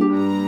Bye.